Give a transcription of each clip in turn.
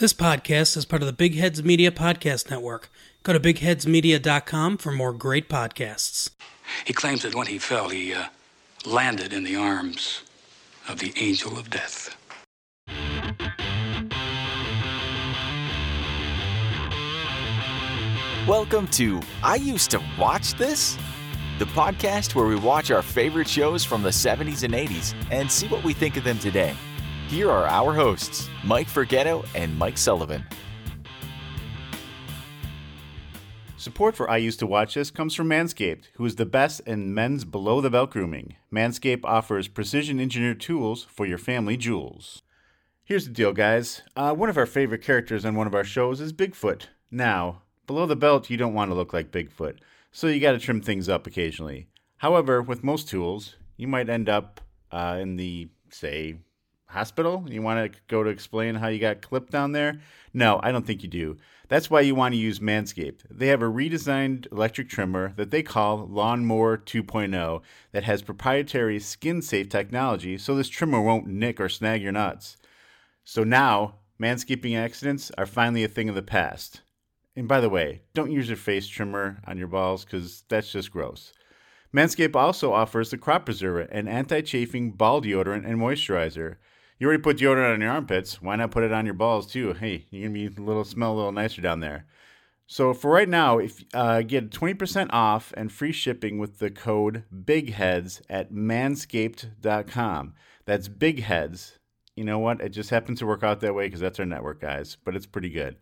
This podcast is part of the Big Heads Media Podcast Network. Go to bigheadsmedia.com for more great podcasts. He claims that when he fell, he uh, landed in the arms of the angel of death. Welcome to I Used to Watch This, the podcast where we watch our favorite shows from the 70s and 80s and see what we think of them today. Here are our hosts, Mike Forgetto and Mike Sullivan. Support for I Used to Watch This comes from Manscaped, who is the best in men's below the belt grooming. Manscaped offers precision engineered tools for your family jewels. Here's the deal, guys. Uh, one of our favorite characters on one of our shows is Bigfoot. Now, below the belt, you don't want to look like Bigfoot, so you got to trim things up occasionally. However, with most tools, you might end up uh, in the, say, hospital? You want to go to explain how you got clipped down there? No, I don't think you do. That's why you want to use Manscaped. They have a redesigned electric trimmer that they call Lawnmower 2.0 that has proprietary skin safe technology so this trimmer won't nick or snag your nuts. So now, manscaping accidents are finally a thing of the past. And by the way, don't use your face trimmer on your balls because that's just gross. Manscaped also offers the Crop Preserver, an anti chafing ball deodorant and moisturizer. You already put deodorant on your armpits. Why not put it on your balls too? Hey, you're gonna be a little smell a little nicer down there. So for right now, if uh, get 20% off and free shipping with the code BIGHEADS at manscaped.com. That's BIGHEADS. You know what? It just happened to work out that way because that's our network, guys. But it's pretty good.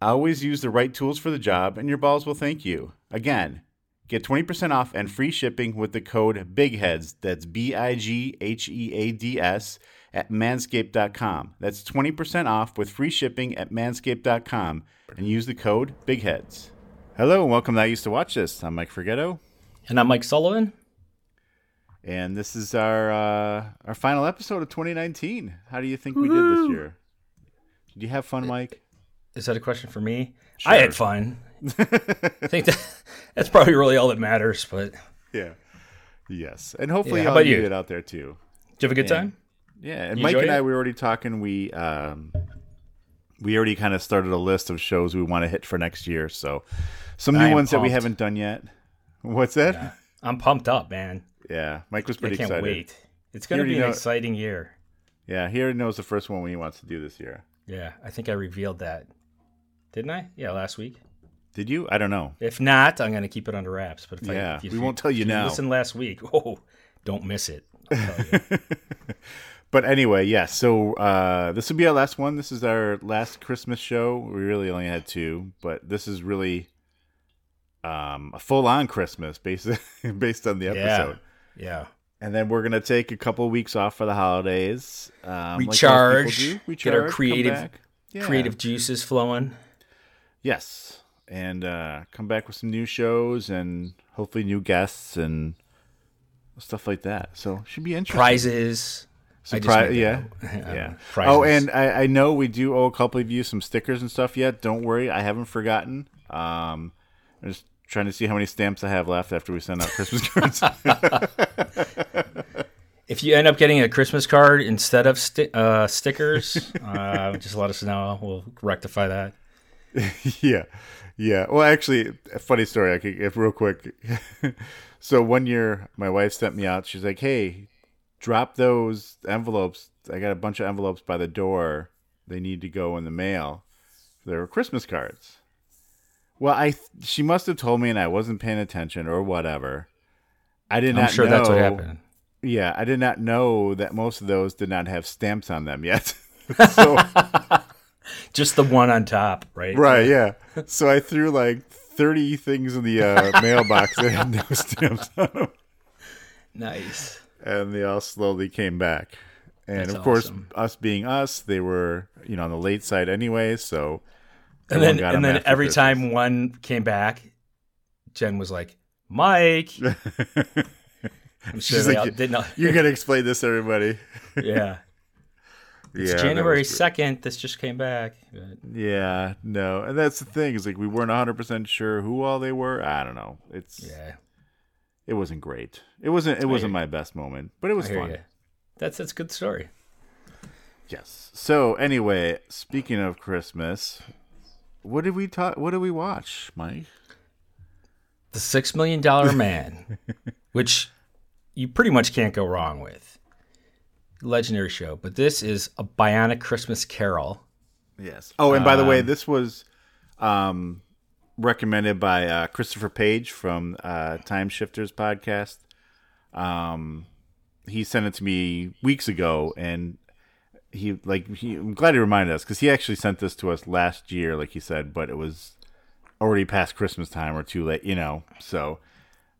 Always use the right tools for the job, and your balls will thank you. Again, Get 20% off and free shipping with the code BIGHEADS. That's B I G H E A D S at manscaped.com. That's 20% off with free shipping at manscaped.com and use the code BIGHEADS. Hello and welcome to I Used to Watch This. I'm Mike Forgetto. And I'm Mike Sullivan. And this is our uh, our final episode of 2019. How do you think we did this year? Did you have fun, Mike? Is that a question for me? I had fun. I think that that's probably really all that matters. But Yeah. Yes. And hopefully Yeah, how all about you you? did out there too. did you have a good time? Yeah, and You Mike and I it? we were already talking. We um, we already kind of started a list of shows we want to hit for next year. So some new I am ones that we haven't done yet. What's that? I'm pumped up, man. Yeah, Mike was I pretty can't excited. wait. It's going to be an know- exciting year. Yeah, he already knows the first one he wants to do this year. Yeah, I think I revealed that, didn't I? Yeah, last week. Did you? I don't know. If not, I'm going to keep it under wraps. But if I, Yeah, if we won't tell you if now. Listen, last week. Oh, don't miss it. I'll tell you. But anyway, yeah. So uh, this will be our last one. This is our last Christmas show. We really only had two, but this is really um, a full-on Christmas based based on the episode. yeah. And then we're gonna take a couple weeks off for the holidays. Um, like most Recharge, get our creative- Yeah. Creative juices flowing. Yes, and uh, come back with some new shows and hopefully new guests and stuff like that. So should be interesting. Prizes. Surprise! Yeah, yeah. Prizes. Oh, and I, I know we do owe a couple of you some stickers and stuff yet. Don't worry, I haven't forgotten. Um, I'm just trying to see how many stamps I have left after we send out Christmas cards. If you end up getting a Christmas card instead of sti- uh, stickers, uh, just let us know. We'll rectify that. yeah, yeah. Well, actually, a funny story. I could if real quick. so one year, my wife sent me out. She's like, "Hey, drop those envelopes. I got a bunch of envelopes by the door. They need to go in the mail. They were Christmas cards." Well, I she must have told me, and I wasn't paying attention or whatever. I did I'm not sure that's what happened. Yeah, I did not know that most of those did not have stamps on them yet. so Just the one on top, right? Right, yeah. So I threw like 30 things in the uh, mailbox that had no stamps on them, Nice. and they all slowly came back. And That's of course, awesome. us being us, they were, you know, on the late side anyway, so And then, and then every Christmas. time one came back, Jen was like, "Mike." I'm sure She's like, all did not. You're going to explain this to everybody. yeah. It's yeah, January second. This just came back. But Yeah, no. And that's the thing, is like we weren't 100% sure who all they were. I don't know. It's yeah, it wasn't great. It wasn't it wasn't hear my best moment, but it was fun. you. That's that's a good story. Yes. So anyway, speaking of Christmas, what did we talk? What did we watch, Mike? The Six Million Dollar Man, which you pretty much can't go wrong with. Legendary show, but this is a Bionic Christmas Carol. Yes. Oh, and by the way, this was um, recommended by uh, Christopher Page from uh, Time Shifters podcast. Um, he sent it to me weeks ago, and he like he. I'm glad he reminded us because he actually sent this to us last year, like he said, but it was already past Christmas time or too late, you know. So,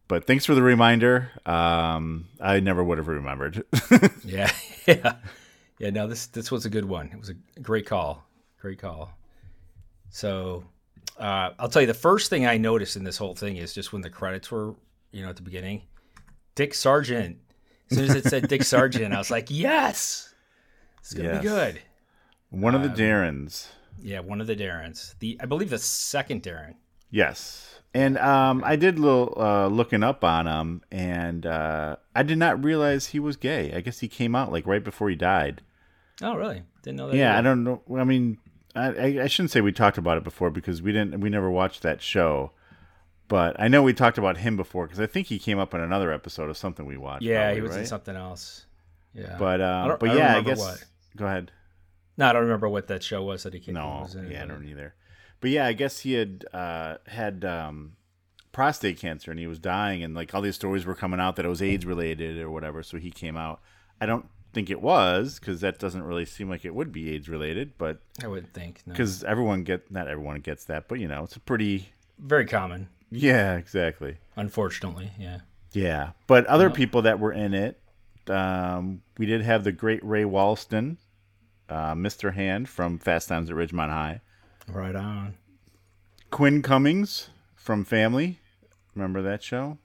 but thanks for the reminder. Um, I never would have remembered. Yeah, yeah, yeah. No, this this was a good one. It was a great call. Great call. So, uh, I'll tell you the first thing I noticed in this whole thing is just when the credits were, you know, at the beginning, Dick Sargent. As soon as it said Dick Sargent, I was like, yes, it's gonna Yes. be good. One of the Darrens. Yeah, one of the Darrens. The I believe the second Darren. Yes. And um, I did a little uh, looking up on him, and uh, I did not realize he was gay. I guess he came out like right before he died. Oh, really? Didn't know that. Yeah, I don't know. I mean, I, I, shouldn't say we talked about it before because we didn't. We never watched that show. But I know we talked about him before because I think he came up in another episode of something we watched. Yeah, probably, he was in something else. Yeah, But um, but I yeah, I guess. what. Go ahead. No, I don't remember what that show was that he came. No, was in, yeah, I don't either. But yeah, I guess he had uh, had um, prostate cancer and he was dying, and like all these stories were coming out that it was AIDS related or whatever. So he came out. I don't think it was because that doesn't really seem like it would be AIDS related, but I wouldn't think. No. because everyone get not everyone gets that, but you know, it's a pretty Very common, yeah, exactly. unfortunately. Yeah. Yeah, but other people that were in it, um, we did have the great Ray Walston, uh, Mr. Hand from Fast Times at Ridgemont High. Right on. Quinn Cummings from Family. Remember that show?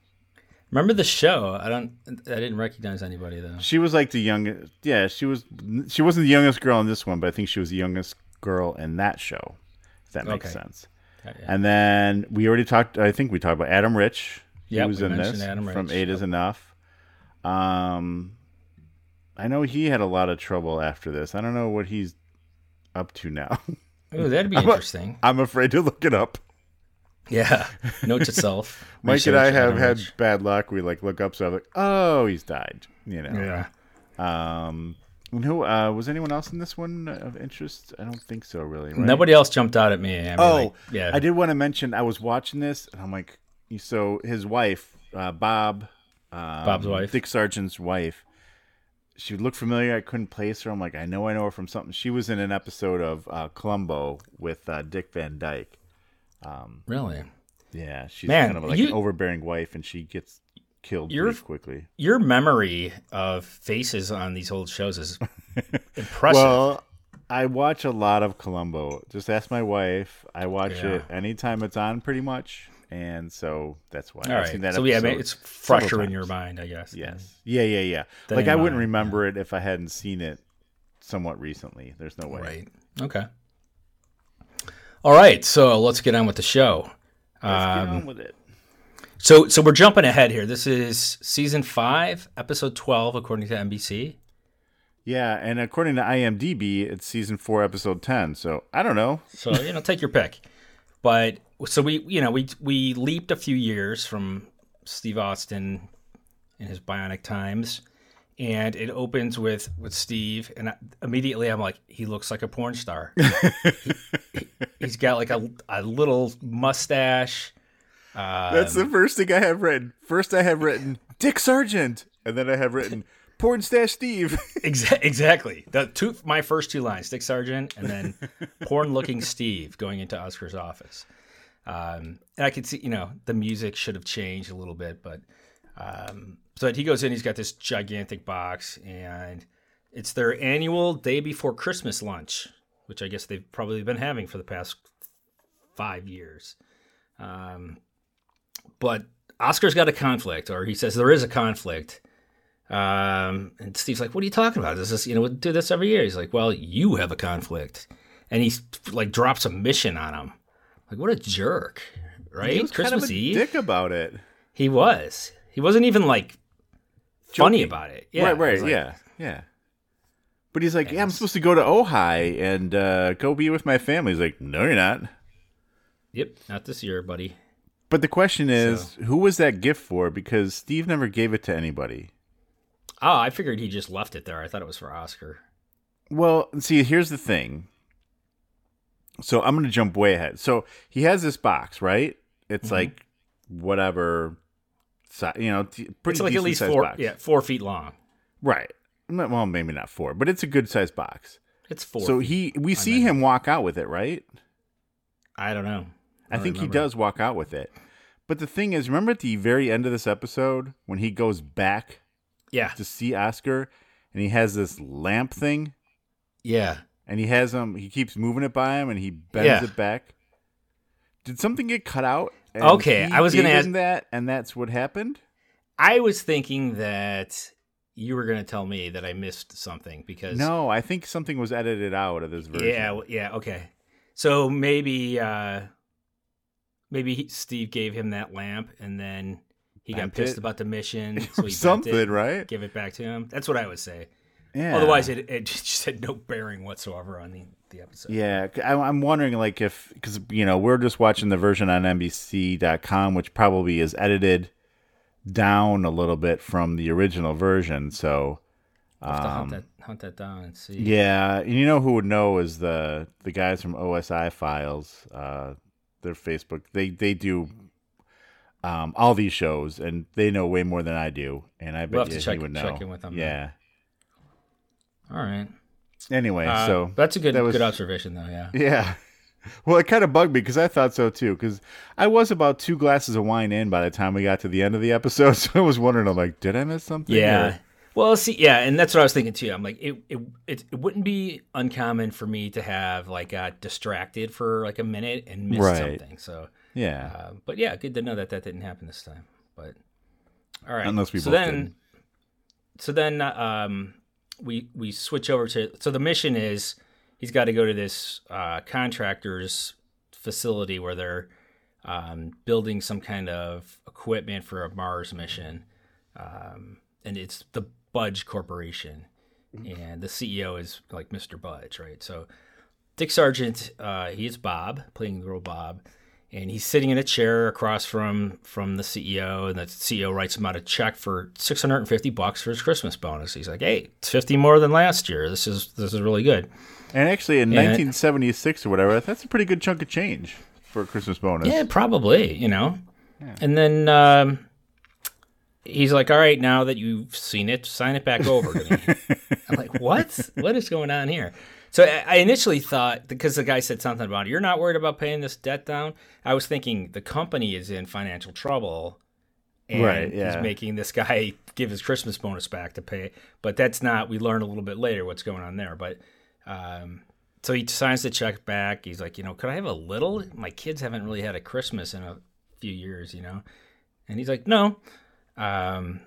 Remember the show? I don't. I didn't recognize anybody though. She was like the youngest. Yeah, she was. She wasn't the youngest girl in this one, but I think she was the youngest girl in that show. If that makes Okay. sense. Yeah, yeah. And then we already talked. I think we talked about Adam Rich. He Yep, was in this from Eight Is. Enough. Um, I know he had a lot of trouble after this. I don't know what he's up to now. Ooh, that'd be interesting. I'm afraid to look it up. Yeah. Note to self. Mike and I have had bad luck. We like look up stuff like, oh, he's died. You know. Yeah. Um, and who uh, was anyone else in this one of interest? I don't think so, really. Right? Nobody else jumped out at me. I mean, Oh, like, yeah. I did want to mention. I was watching this, and I'm like, so his wife, uh, Bob, um, Bob's wife. Dick Sargent's wife. She looked familiar. I couldn't place her. I'm like, I know I know her from something. She was in an episode of uh, Columbo with uh, Dick Van Dyke. Really. Yeah, she's Man, kind of like you- an overbearing wife, and she gets killed You're- pretty quickly. Your memory of faces on these old shows is impressive. Well, I watch a lot of Columbo. Just ask my wife. I watch Yeah. it anytime it's on, pretty much, and so that's why All I've seen right. that. So yeah, I mean, episode it's fresher in your mind, I guess. Yes. Yeah, yeah, yeah. Like I wouldn't mine, remember it if I hadn't seen it somewhat recently. There's no way. Right. Okay. All right. So let's get on with the show. Let's get Um, on with it. So so we're jumping ahead here. This is season five, episode twelve, according to NBC. Yeah, and according to IMDb, it's season four, episode ten. So I don't know. So you know, take your pick. But so we you know we we leaped a few years from Steve Austin in his Bionic times, and it opens with with Steve, and I, immediately I'm like, he looks like a porn star. he, has got like a a little mustache. That's Um, the first thing I have written. First, I have written Dick Sargent, and then I have written Porn Stash Steve. Exa- exactly. The two, my first two lines: Dick Sargent, and then porn-looking Steve going into Oscar's office. Um, and I could see, you know, the music should have changed a little bit, but um, so he goes in. He's got this gigantic box, and it's their annual day before Christmas lunch, which I guess they've probably been having for the past five years. Um, but Oscar's got a conflict, or he says there is a conflict. Um, and Steve's like, "What are you talking about? This is you know we do this every year." He's like, "Well, you have a conflict," and he like drops a mission on him. Like, what a jerk, right? he was Christmas kind of Eve. dick about it. He was. He wasn't even like funny Joking. about it. Yeah, right, right, like- yeah, yeah. But he's like, yeah, I'm supposed to go to Ojai and uh, go be with my family. He's like, no, you're not. Yep, not this year, buddy. But the question is, who was that gift for? Because Steve never gave it to anybody. Oh, I figured he just left it there. I thought it was for Oscar. Well, see, here's the thing. So I'm going to jump way ahead. So he has this box, right? It's Mm-hmm. like whatever, si- you know, t- pretty It's like at least four, box. yeah, four feet long. right. Well, maybe not four, but it's a good sized box. It's four. so he, we see him walk out with it, right? I don't know. I, don't think remember. he does walk out with it. But the thing is, remember at the very end of this episode when he goes back Yeah, to see Oscar and he has this lamp thing yeah. And he has him he keeps moving it by him and he bends Yeah. it back. Did something get cut out? and Okay, I was gonna gave ask- that and that's what happened? I was thinking that you were going to tell me that I missed something because No, I think something was edited out of this version. Yeah, yeah, okay. So maybe uh maybe he, Steve gave him that lamp and then he got pissed it. about the mission, so he bent something, it, right? Give it back to him. That's what I would say. Yeah. Otherwise, it, it just had no bearing whatsoever on the, the episode. Yeah, I'm wondering like if because you know we're just watching the version on NBC.com, which probably is edited down a little bit from the original version. So I'll have to hunt that, hunt that down and see. Um, yeah, and you know who would know is the the guys from OSI Files. Uh, their Facebook they they do um, all these shows, and they know way more than I do. And I bet We'll have to you he would know. check in with them then. All right. Anyway, Uh, so that's a good that was- good observation, though. Yeah. Yeah. Well, it kind of bugged me because I thought so too. Because I was about two glasses of wine in by the time we got to the end of the episode, so I was wondering, I'm like, did I miss something? Yeah. Or- Well, see, yeah, and that's what I was thinking too. I'm like, it, it, it, it wouldn't be uncommon for me to have like got distracted for like a minute and missed Right. something. So, yeah. uh, but yeah, good to know that that didn't happen this time. But all right, Unless we so both then, did. so then, uh, um, we we switch over to so the mission is he's got to go to this uh, contractor's facility where they're um, building some kind of equipment for a Mars mission, um, and it's the Budge Corporation, and the CEO is like Mr. Budge, right? So Dick Sargent, uh, he is Bob playing the role Bob, and he's sitting in a chair across from from the CEO, and the CEO writes him out a check for six hundred and fifty bucks for his Christmas bonus. He's like, "Hey, it's fifty more than last year. This is this is really good." And actually, in Yeah. 1976 or whatever, that's a pretty good chunk of change for a Christmas bonus. Yeah, probably, you know. And then um, he's like, "All right, now that you've seen it, sign it back over to me." I'm like, "What? What is going on here?" So I initially thought because the guy said something about you're not worried about paying this debt down. I was thinking the company is in financial trouble, and Right, yeah. he's making this guy give his Christmas bonus back to pay. But that's not. We learn a little bit later what's going on there. But um, so he signs the check back. He's like, you know, could I have a little? My kids haven't really had a Christmas in a few years, you know. And he's like, no. Um,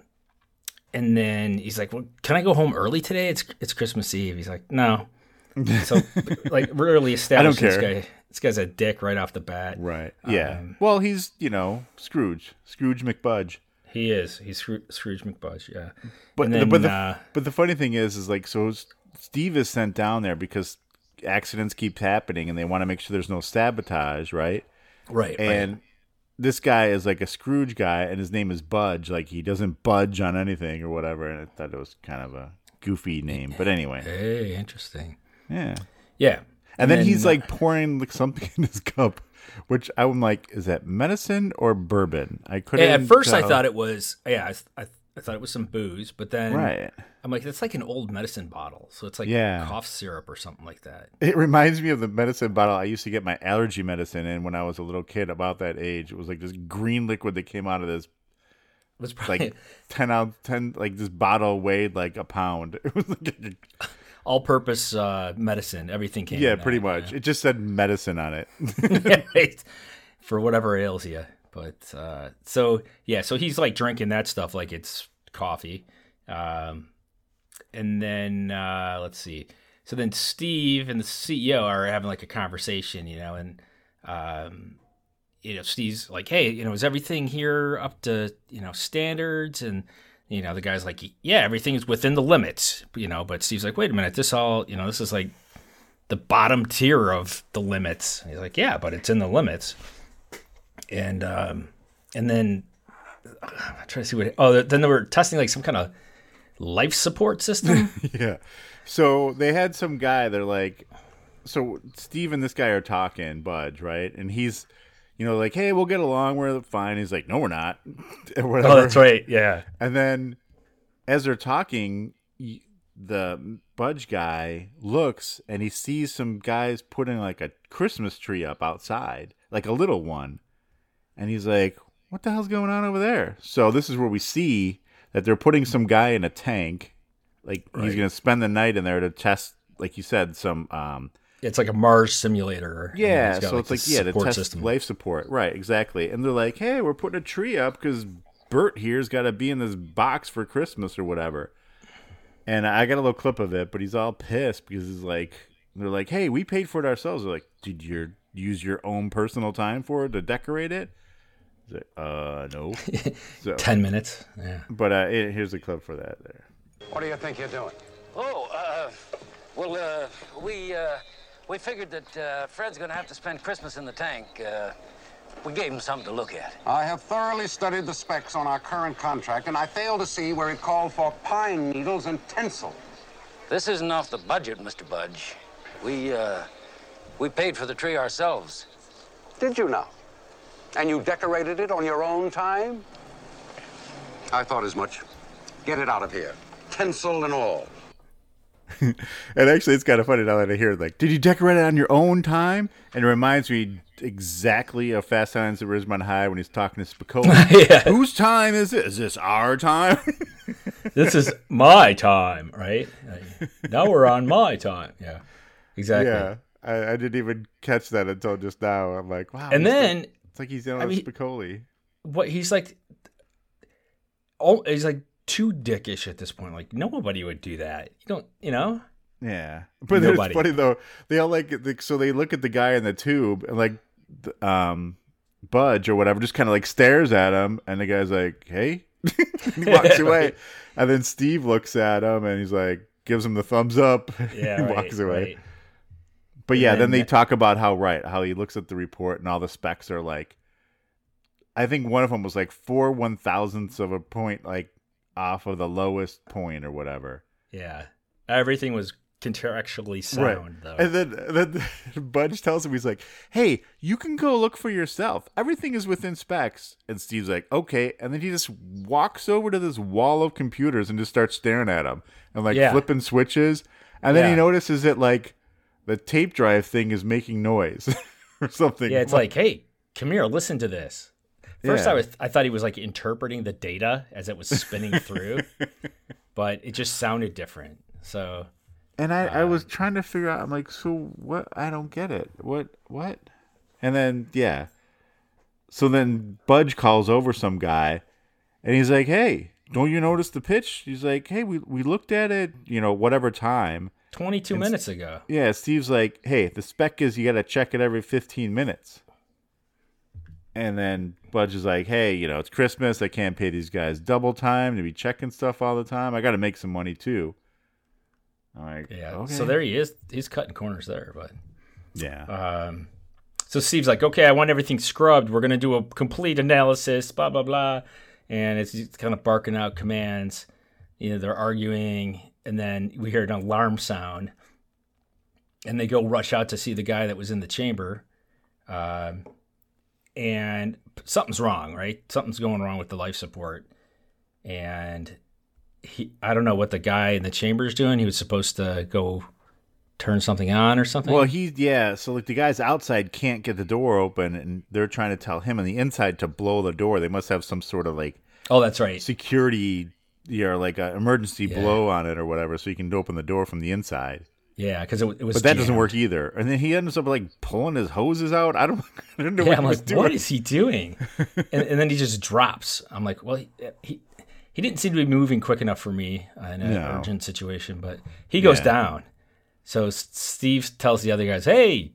and then he's like, well, can I go home early today? It's it's Christmas Eve. He's like, no. So like really established this guy. This guy's a dick right off the bat. Right. Yeah. Um, well, he's, you know, Scrooge. Scrooge McBudge. He is. He's Scroo- Scrooge McBudge. Yeah. But And the, then, but the uh, but the funny thing is, is like so Steve is sent down there because accidents keep happening, and they want to make sure there's no sabotage, right? Right. And this guy is like a Scrooge guy, and his name is Budge. Like he doesn't budge on anything or whatever. And I thought it was kind of a goofy name, but anyway, hey, interesting. Yeah. Yeah. And, then, he's uh, like pouring like something in his cup, which I'm like, is that medicine or bourbon? I couldn't. Yeah, at first I thought it was yeah, I, I, I thought it was some booze, but then right. I'm like that's like an old medicine bottle, so it's like Yeah. cough syrup or something like that. It reminds me of the medicine bottle I used to get my allergy medicine in when I was a little kid, about that age. It was like this green liquid that came out of this It was probably like ten ounce, ten like this bottle weighed like a pound. It was like, a- all-purpose uh, medicine. Everything came. yeah, pretty that, much. It just said medicine on it. yeah. Right. for whatever ails you. But uh, so yeah, so he's like drinking that stuff like it's coffee, um, and then uh, let's see. So then Steve and the CEO are having like a conversation, you know, and um, you know Steve's like, "Hey, you know, is everything here up to you know standards?" And you know, the guy's like, yeah, everything's within the limits, you know, but Steve's like, wait a minute, this all, you know, this is like the bottom tier of the limits. And he's like, yeah, but it's in the limits. And, um, and then I'm trying to see what, oh, then they were testing like some kind of life support system. yeah. So they had some guy, they're like, so Steve and this guy are talking, Budge, right? And he's, you know, like, hey, we'll get along. We're fine. He's like, no, we're not. oh, that's right. Yeah. And then as they're talking, the Budge guy looks and he sees some guys putting like a Christmas tree up outside, like a little one. And he's like, what the hell's going on over there? So this is where we see that they're putting some guy in a tank. Like right. he's going to spend the night in there to test, like you said, some um, it's like a Mars simulator. Yeah, so like it's like yeah, to test system. life support. Right, exactly. And they're like, "Hey, we're putting a tree up because Bert here's got to be in this box for Christmas or whatever." And I got a little clip of it, but he's all pissed because he's like, they're like, "Hey, we paid for it ourselves." They're like, "Did you use your own personal time for it to decorate it?" He's like, "Uh, no." So, Ten minutes. Yeah. But uh, it, here's a clip for that. There. What do you think you're doing? Oh, uh, well, uh, we uh we figured that uh, Fred's going to have to spend Christmas in the tank. Uh, we gave him something to look at. I have thoroughly studied the specs on our current contract, and I fail to see where it called for pine needles and tinsel. This isn't off the budget, Mr. Budge. We, uh, we paid for the tree ourselves. Did you now? And you decorated it on your own time? I thought as much. Get it out of here. Tinsel and all. and actually, it's kind of funny now that I hear like, "Did you decorate it on your own time?" And it reminds me exactly of Fast Times at Ridgemont High when he's talking to Spicoli. yeah. Whose time is it? Is this our time? this is my time, right? Now we're on my time. Yeah, exactly. Yeah, I, I didn't even catch that until just now. I'm like, wow. And then like, it's like he's I with Spicoli. What he's like, oh, he's like too dickish at this point. Like nobody would do that. You don't, you know. Yeah, but Nobody. it's funny though. They all like so they look at the guy in the tube and like, um, Budge or whatever just kind of like stares at him, and the guy's like, "Hey," he walks away, and then Steve looks at him and he's like, gives him the thumbs up, yeah, he right, walks away. Right. But yeah, then, then they talk about how right how he looks at the report and all the specs are like, I think one of them was like four one thousandths of a point, like off of the lowest point or whatever. Yeah. Everything was contractually sound right. though. And then then Budge tells him he's like, "Hey, you can go look for yourself. Everything is within specs." And Steve's like, "Okay." And then he just walks over to this wall of computers and just starts staring at them and like yeah. flipping switches. And then yeah. he notices that like the tape drive thing is making noise or something. Yeah, it's like, "Hey, come here, listen to this." First, yeah. I was I thought he was like interpreting the data as it was spinning through, but it just sounded different. So, and I, I was um, trying to figure out. I'm like, so what? I don't get it. What? What? And then yeah, so then Budge calls over some guy, and he's like, "Hey, don't you notice the pitch?" He's like, "Hey, we we looked at it, you know, whatever time." 22 and minutes ago. Yeah, Steve's like, "Hey, the spec is you got to check it every 15 minutes." And then Budge is like, hey, you know, it's Christmas. I can't pay these guys double time to be checking stuff all the time. I got to make some money too. I'm like, yeah. Okay. So there he is. He's cutting corners there, but yeah. Um, so Steve's like, okay, I want everything scrubbed. We're gonna do a complete analysis. Blah blah blah, and it's, kind of barking out commands. You know, they're arguing, and then we hear an alarm sound, and they go rush out to see the guy that was in the chamber. Um, and something's wrong, right? Something's going wrong with the life support. And he, I don't know what the guy in the chamber is doing. He was supposed to go turn something on or something. Well, he, yeah. So like the guys outside can't get the door open, and they're trying to tell him on the inside to blow the door. They must have some sort of like, oh, that's right, security, you know, like an emergency yeah. blow on it or whatever, so you can open the door from the inside. Yeah, because it, it, was. But that jammed. doesn't work either. And then he ends up like pulling his hoses out. I don't, I don't know yeah, what I'm like, doing. What is he doing? and, and, then he just drops. I'm like, well, he, he, he didn't seem to be moving quick enough for me in an no. urgent situation. But he goes yeah. down. So Steve tells the other guys, "Hey,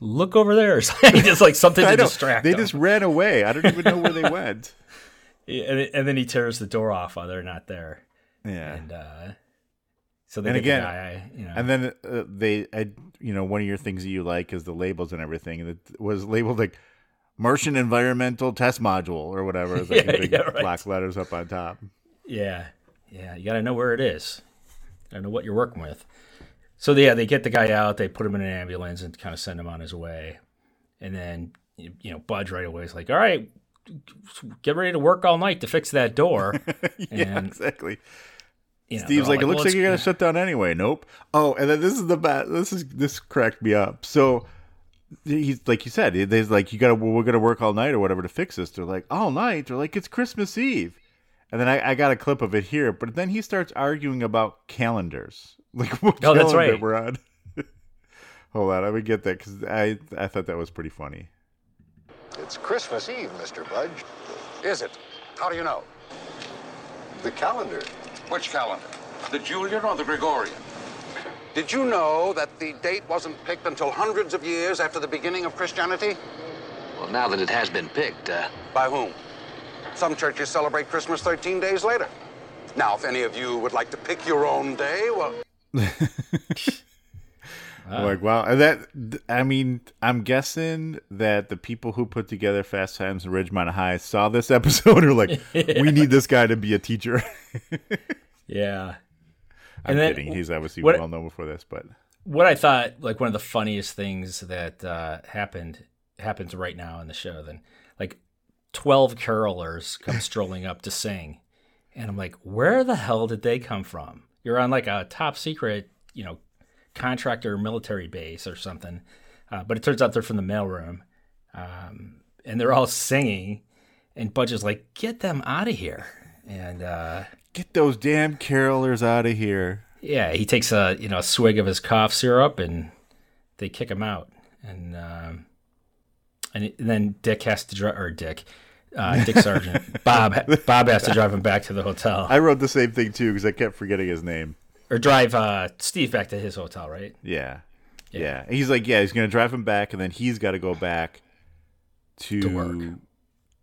look over there." just like something to distract. They them. just ran away. I don't even know where they went. Yeah, and, and then he tears the door off while they're not there. Yeah. And uh, so they And get again- the guy, you know. And then uh, they, I, you know, one of your things that you like is the labels and everything. And it was labeled like Martian Environmental Test Module or whatever. It's like Yeah, big yeah, right. black letters up on top. Yeah, yeah. You got to know where it is. To know what you're working with. So yeah, they get the guy out. They put him in an ambulance and kind of send him on his way. And then you you know, Budge right away is like, "All right, get ready to work all night to fix that door." yeah, And, exactly. You know, Steve's they're like, it looks "Well, like you're gonna it's- shut down anyway. Nope. Oh, and then this is the bad. This is this cracked me up. So he's like you said, there's like you gotta we're gonna work all night or whatever to fix this. They're like all night. They're like it's Christmas Eve, and then I, I got a clip of it here. But then he starts arguing about calendars, like what Oh, that's calendar right. we're on. Hold on, I would get that because I I thought that was pretty funny. It's Christmas Eve, Mr. Budge. Is it? How do you know? The calendar. Which calendar? The Julian or the Gregorian? Did you know that the date wasn't picked until hundreds of years after the beginning of Christianity? Well, now that it has been picked, uh, By whom? Some churches celebrate Christmas 13 days later. Now, if any of you would like to pick your own day, well, I'm Like wow, and that I mean, I'm guessing that the people who put together Fast Times at Ridgemont High saw this episode and are like, we need this guy to be a teacher. Yeah. I'm then- kidding. He's obviously what- well known before this, but what I thought like one of the funniest things that uh, happened happens right now in the show. Then like twelve carolers come strolling up to sing, and I'm like, where the hell did they come from? You're on like a top secret, you know, contractor military base or something, uh, but it turns out they're from the mailroom, um, and they're all singing, and Budge is like, get them out of here, and. Uh, get those damn carolers out of here. yeah, he takes a you know a swig of his cough syrup and they kick him out, and um, and, it- and then Dick has to drive or Dick, uh, Dick Sargent, Bob Bob has to drive him back to the hotel I wrote the same thing too because I kept forgetting his name. Or drive uh, Steve back to his hotel, right? Yeah. yeah, And he's like, yeah, he's gonna drive him back, and then he's got to go back to, To work.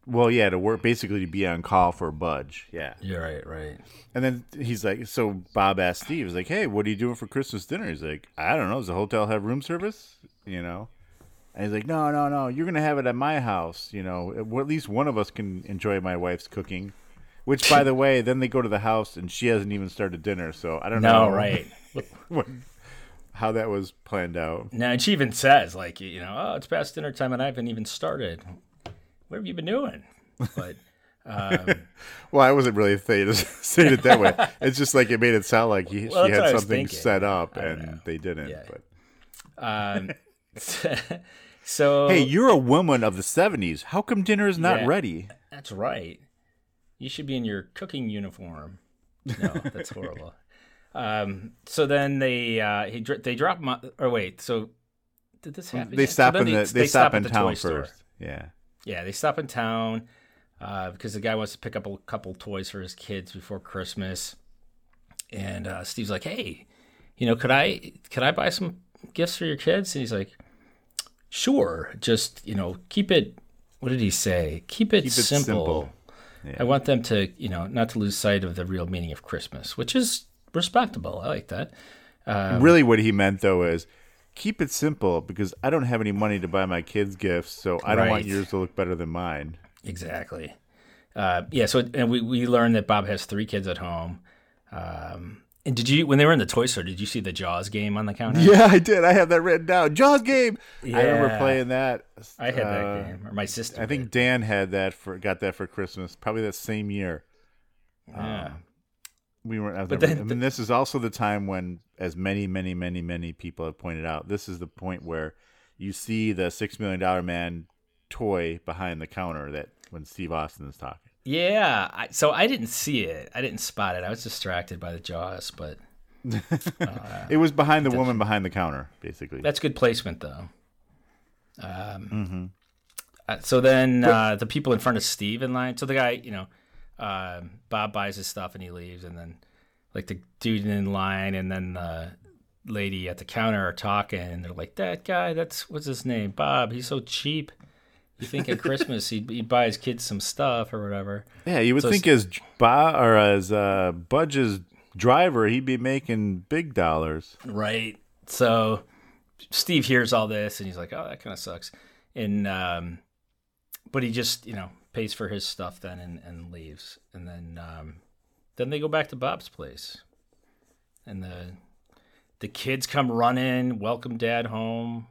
Well, yeah, to work basically to be on call for Budge. Yeah. You're right, right. And then he's like, so Bob asked Steve, he's like, hey, what are you doing for Christmas dinner? He's like, I don't know. Does the hotel have room service? You know? And he's like, no, no, no. You're going to have it at my house. You know, at least one of us can enjoy my wife's cooking. Which, by the way, then they go to the house and she hasn't even started dinner. So I don't know. No, right. what, how that was planned out. Now, and she even says, like, you know, oh, it's past dinner time and I haven't even started. What have you been doing? But um, Well, I wasn't really saying it, that way. It's just like it made it sound like he, Well, she that's what I had something set up and know. they didn't. Yeah. But um, so hey, you're a woman of the '70s. How come dinner is not Yeah. ready? That's right. You should be in your cooking uniform. No, that's horrible. Um, so then they uh, he they drop my or wait. So did this happen? They? So stop then in the they, stop, in the town toy store. first. Yeah. Yeah, they stop in town uh, because the guy wants to pick up a couple toys for his kids before Christmas. And uh, Steve's like, "Hey, you know, could I could I buy some gifts for your kids?" And he's like, "Sure, just you know, keep it. What did he say? Keep it Keep it simple. simple. I want them to, you know, not to lose sight of the real meaning of Christmas, which is respectable. I like that. Um, really, what he meant though is keep it simple because I don't have any money to buy my kids gifts, so I don't want yours to look better than mine. Exactly. Uh, yeah. So, and we, we learned that Bob has three kids at home. Um, and did you, when they were in the toy store, did you see the Jaws game on the counter? Yeah, I did. I have that written down. Jaws game. I remember Yeah. playing that. I had uh, that game, or my sister. I think did. Dan had that for got that for Christmas, probably that same year. Yeah. We were. I, But never- then I mean, this is also the time when, as many, many, many, many people have pointed out, this is the point where you see the Six Million Dollar Man toy behind the counter that when Steve Austin is talking. Yeah. I, so I didn't see it. I didn't spot it. I was distracted by the Jaws, but It was behind the woman behind the counter, basically. that's good placement, though. Um, uh, so then uh, the people in front of Steve in line. So the guy, you know, um, Bob buys his stuff and he leaves, and then like the dude in line and then the lady at the counter are talking, and they're like, "That guy, that's what's his name, Bob. He's so cheap. You think at Christmas he'd, he'd buy his kids some stuff or whatever. Yeah, you would So think as ba or as uh, Budge's driver, he'd be making big dollars. Right. So Steve hears all this and he's like, "Oh, that kind of sucks." And um, but he just you know pays for his stuff then and, and leaves. And then um, then they go back to Bob's place, and the the kids come running, welcome Dad home.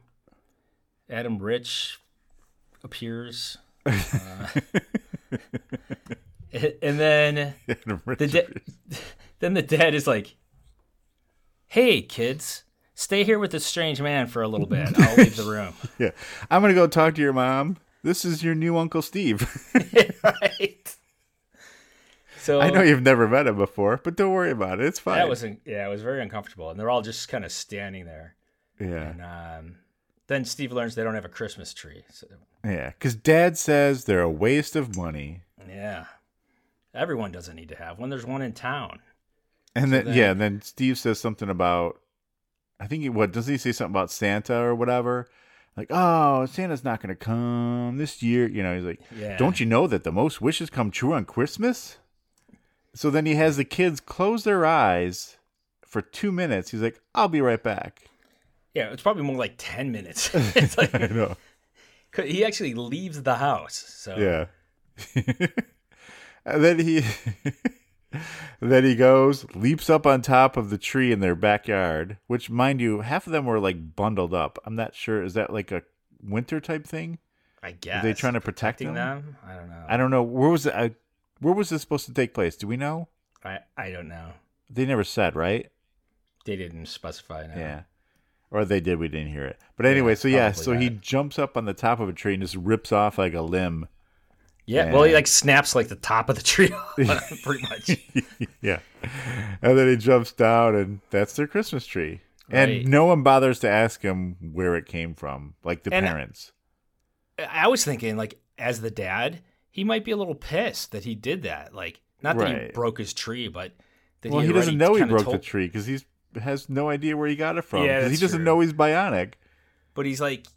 Adam Rich appears, uh, and then the da- then the dad is like, "Hey, kids, stay here with this strange man for a little bit. I'll leave the room." Yeah, I'm gonna go talk to your mom. This is your new Uncle Steve. right. So I know you've never met him before, but don't worry about it. It's fine. that was yeah, it was very uncomfortable, and they're all just kind of standing there. yeah, And um, then Steve learns they don't have a Christmas tree. So yeah. Because Dad says they're a waste of money, yeah, everyone doesn't need to have one. There's one in town. and then then- yeah, and then Steve says something about. I think he what doesn't he say something about Santa or whatever? Like, oh, Santa's not gonna come this year. You know, he's like, Yeah. don't you know that the most wishes come true on Christmas? So then he has the kids close their eyes for two minutes. He's like, I'll be right back. Yeah, it's probably more like ten minutes. it's like I know. he actually leaves the house. So Yeah. and then he then he goes, leaps up on top of the tree in their backyard, which mind you, half of them were like bundled up. I'm not sure. Is that like a winter type thing? I guess they trying to protect them? them. I don't know. I don't know. Where was it? I, where was this supposed to take place? Do we know? I, I don't know. They never said, right? They didn't specify. No. Yeah. Or they did, we didn't hear it. But anyway, so yeah, so he jumps up on the top of a tree and just rips off like a limb. Yeah. Well, he like snaps like the top of the tree, off pretty much. yeah. And then he jumps down, and that's their Christmas tree. And Right. no one bothers to ask him where it came from, like the And- parents. I was thinking, like, as the dad, he might be a little pissed that he did that. Like, not that he broke his tree, but that Well, he, already doesn't know he broke told- the tree because he's has no idea where he got it from. Yeah, he doesn't true. know he's bionic. But he's like,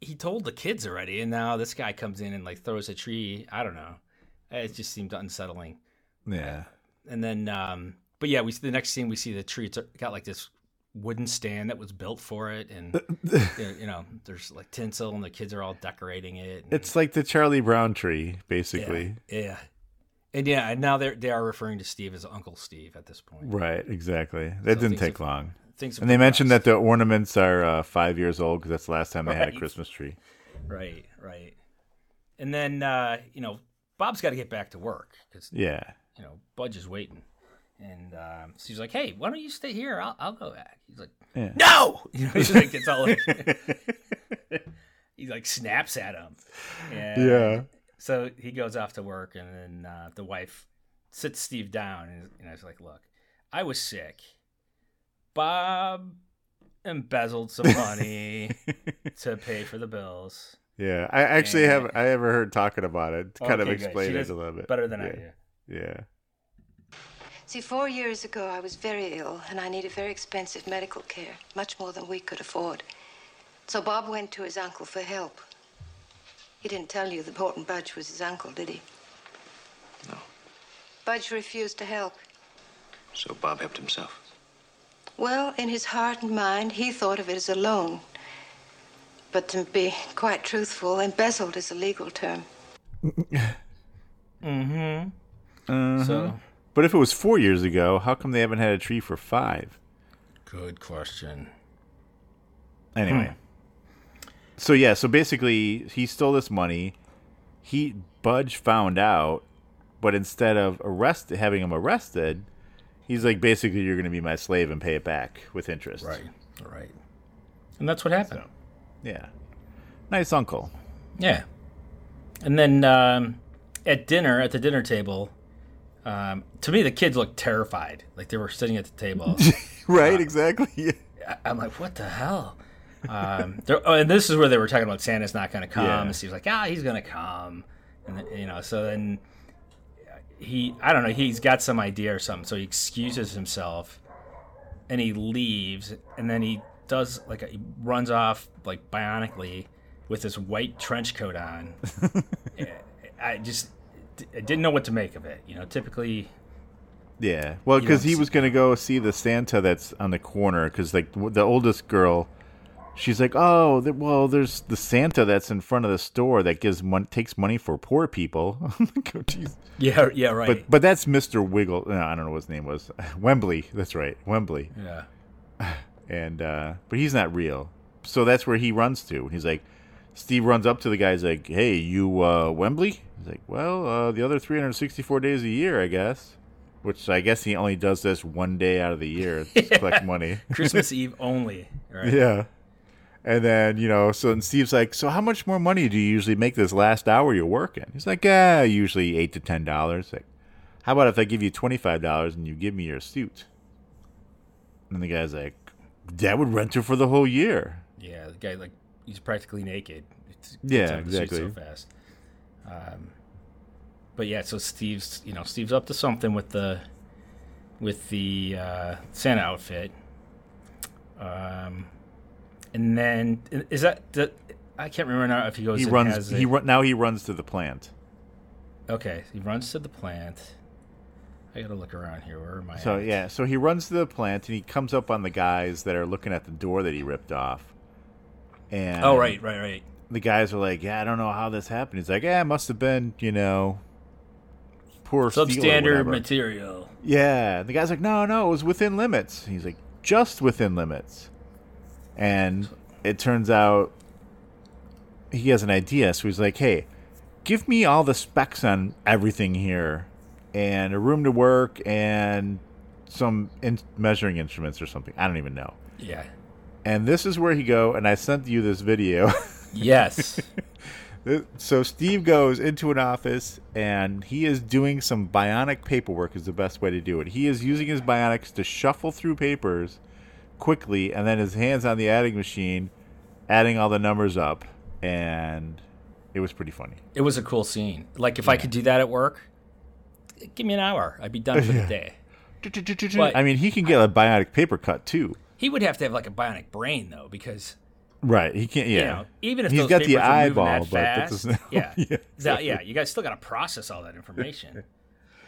he told the kids already, and now this guy comes in and like throws a tree. I don't know. It just seemed unsettling. Yeah. And then, um, but yeah, we the next scene we see the tree. It's got like this wooden stand that was built for it, and you know, there's like tinsel, and the kids are all decorating it. and- It's like the Charlie Brown tree, basically. yeah, yeah, and yeah, and now they're they are referring to Steve as Uncle Steve at this point. Right, exactly. That So didn't take have- long. things and they mentioned that the ornaments are uh, five years old because that's the last time they had a Christmas tree. Right, right. And then uh, you know, Bob's got to get back to work because Yeah. you know Budge is waiting, and um, so he's like, "Hey, why don't you stay here? I'll, I'll go back." He's like, Yeah. "No!" You know, he's like, it's all. he like snaps at him. And Yeah. So he goes off to work, and then uh, the wife sits Steve down, and you know, she's like, "Look, I was sick. Bob embezzled some money to pay for the bills." Yeah, I actually And- have I ever heard talking about it. to Kind of Okay, good. explain it a little bit better than I yeah. do. Yeah, See, four years ago, I was very ill, and I needed very expensive medical care, much more than we could afford. So Bob went to his uncle for help. He didn't tell you that Horton Budge was his uncle, did he? No. Budge refused to help. So Bob helped himself. Well, in his heart and mind, he thought of it as a loan. But to be quite truthful, embezzled is a legal term. Mm-hmm. So but if it was four years ago, how come they haven't had a tree for five? good question. Anyway, so yeah, so basically, he stole this money. He Budge found out, but instead of arrest having him arrested, he's like, basically, you're going to be my slave and pay it back with interest. Right. Right. And that's what happened. Yeah. Nice uncle. Yeah. And then um, at dinner, at the dinner table, um, to me, the kids looked terrified. Like they were sitting at the table. Right. exactly. I- I'm like, what the hell? Um, oh, and this is where they were talking about Santa's not going to come. Yeah. And Steve's like, ah, he's going to come. And, then, you know, so then he, I don't know, he's got some idea or something. So he excuses himself and he leaves. And then he does, like, he runs off, like, bionically with this white trench coat on. I just I didn't know what to make of it. You know, typically Yeah, well, because he was gonna go see the Santa that's on the corner. Because like the oldest girl, she's like, "Oh, well, there's the Santa that's in front of the store that gives mon- takes money for poor people." Oh. Yeah, yeah, right. But but that's Mister Wiggle. No, I don't know what his name was. Wembley. That's right, Wembley. yeah. And uh, but he's not real. So that's where he runs to. He's like, Steve runs up to the guy. He's like, "Hey, you uh, Wembley?" He's like, "Well, uh, the other 364 days a year, I guess." Which I guess he only does this one day out of the year to collect money. Christmas Eve only. Right. Yeah. And then, you know, so Steve's like, So how much more money do you usually make this last hour you're working? He's like, Yeah, usually eight to ten dollars. Like, how about if I give you twenty five dollars and you give me your suit? And the guy's like, That would rent her for the whole year. Yeah, the guy like he's practically naked. It's, Yeah, gets out of the suit exactly. So fast. Um, but yeah, so Steve's you know Steve's up to something with the with the uh, Santa outfit. Um, and then is that the, I can't remember now if he goes. He runs he run, now he runs to the plant. Okay, he runs to the plant. I gotta look around here. Where am I? So at? yeah, so he runs to the plant and he comes up on the guys that are looking at the door that he ripped off. And Oh right, right, right. the guys are like, "Yeah, I don't know how this happened." He's like, "Yeah, it must have been, you know, poor Substandard material. Yeah, the guy's like, "No, no, it was within limits." He's like, "Just within limits," and it turns out he has an idea. So he's like, "Hey, give me all the specs on everything here, and a room to work, and some in- measuring instruments or something. I don't even know." Yeah. And this is where he go. And I sent you this video. Yes. So Steve goes into an office and he is doing some bionic paperwork is the best way to do it. He is using his bionics to shuffle through papers quickly and then his hands on the adding machine adding all the numbers up and it was pretty funny. It was a cool scene. Like if I could do that at work, give me an hour. I'd be done for the day. But- I mean, he can get a bionic paper cut too. He would have to have like a bionic brain though, because Right, he can't. Yeah, you know, even if he's got the papers are moving eyeball, that but that fast, doesn't. yeah, yeah, exactly. yeah, you guys still got to process all that information.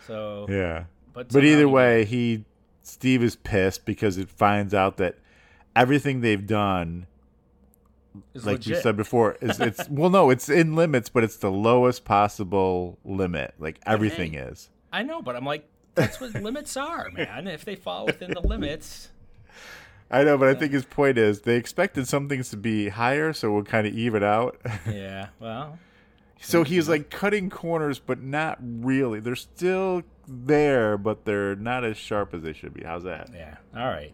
So Yeah. But But, either way, he Steve is pissed because it finds out that everything they've done, It's like legit. said before, is it's well, no, it's in limits, but it's the lowest possible limit. Like everything hey. is. I know, but I'm like, that's what limits are, man. If they fall within the limits, I know, but I think his point is they expected some things to be higher, so we'll kind of even out. yeah. Well, so he's like cutting corners, but not really. They're still there, but they're not as sharp as they should be. How's that? yeah. All right.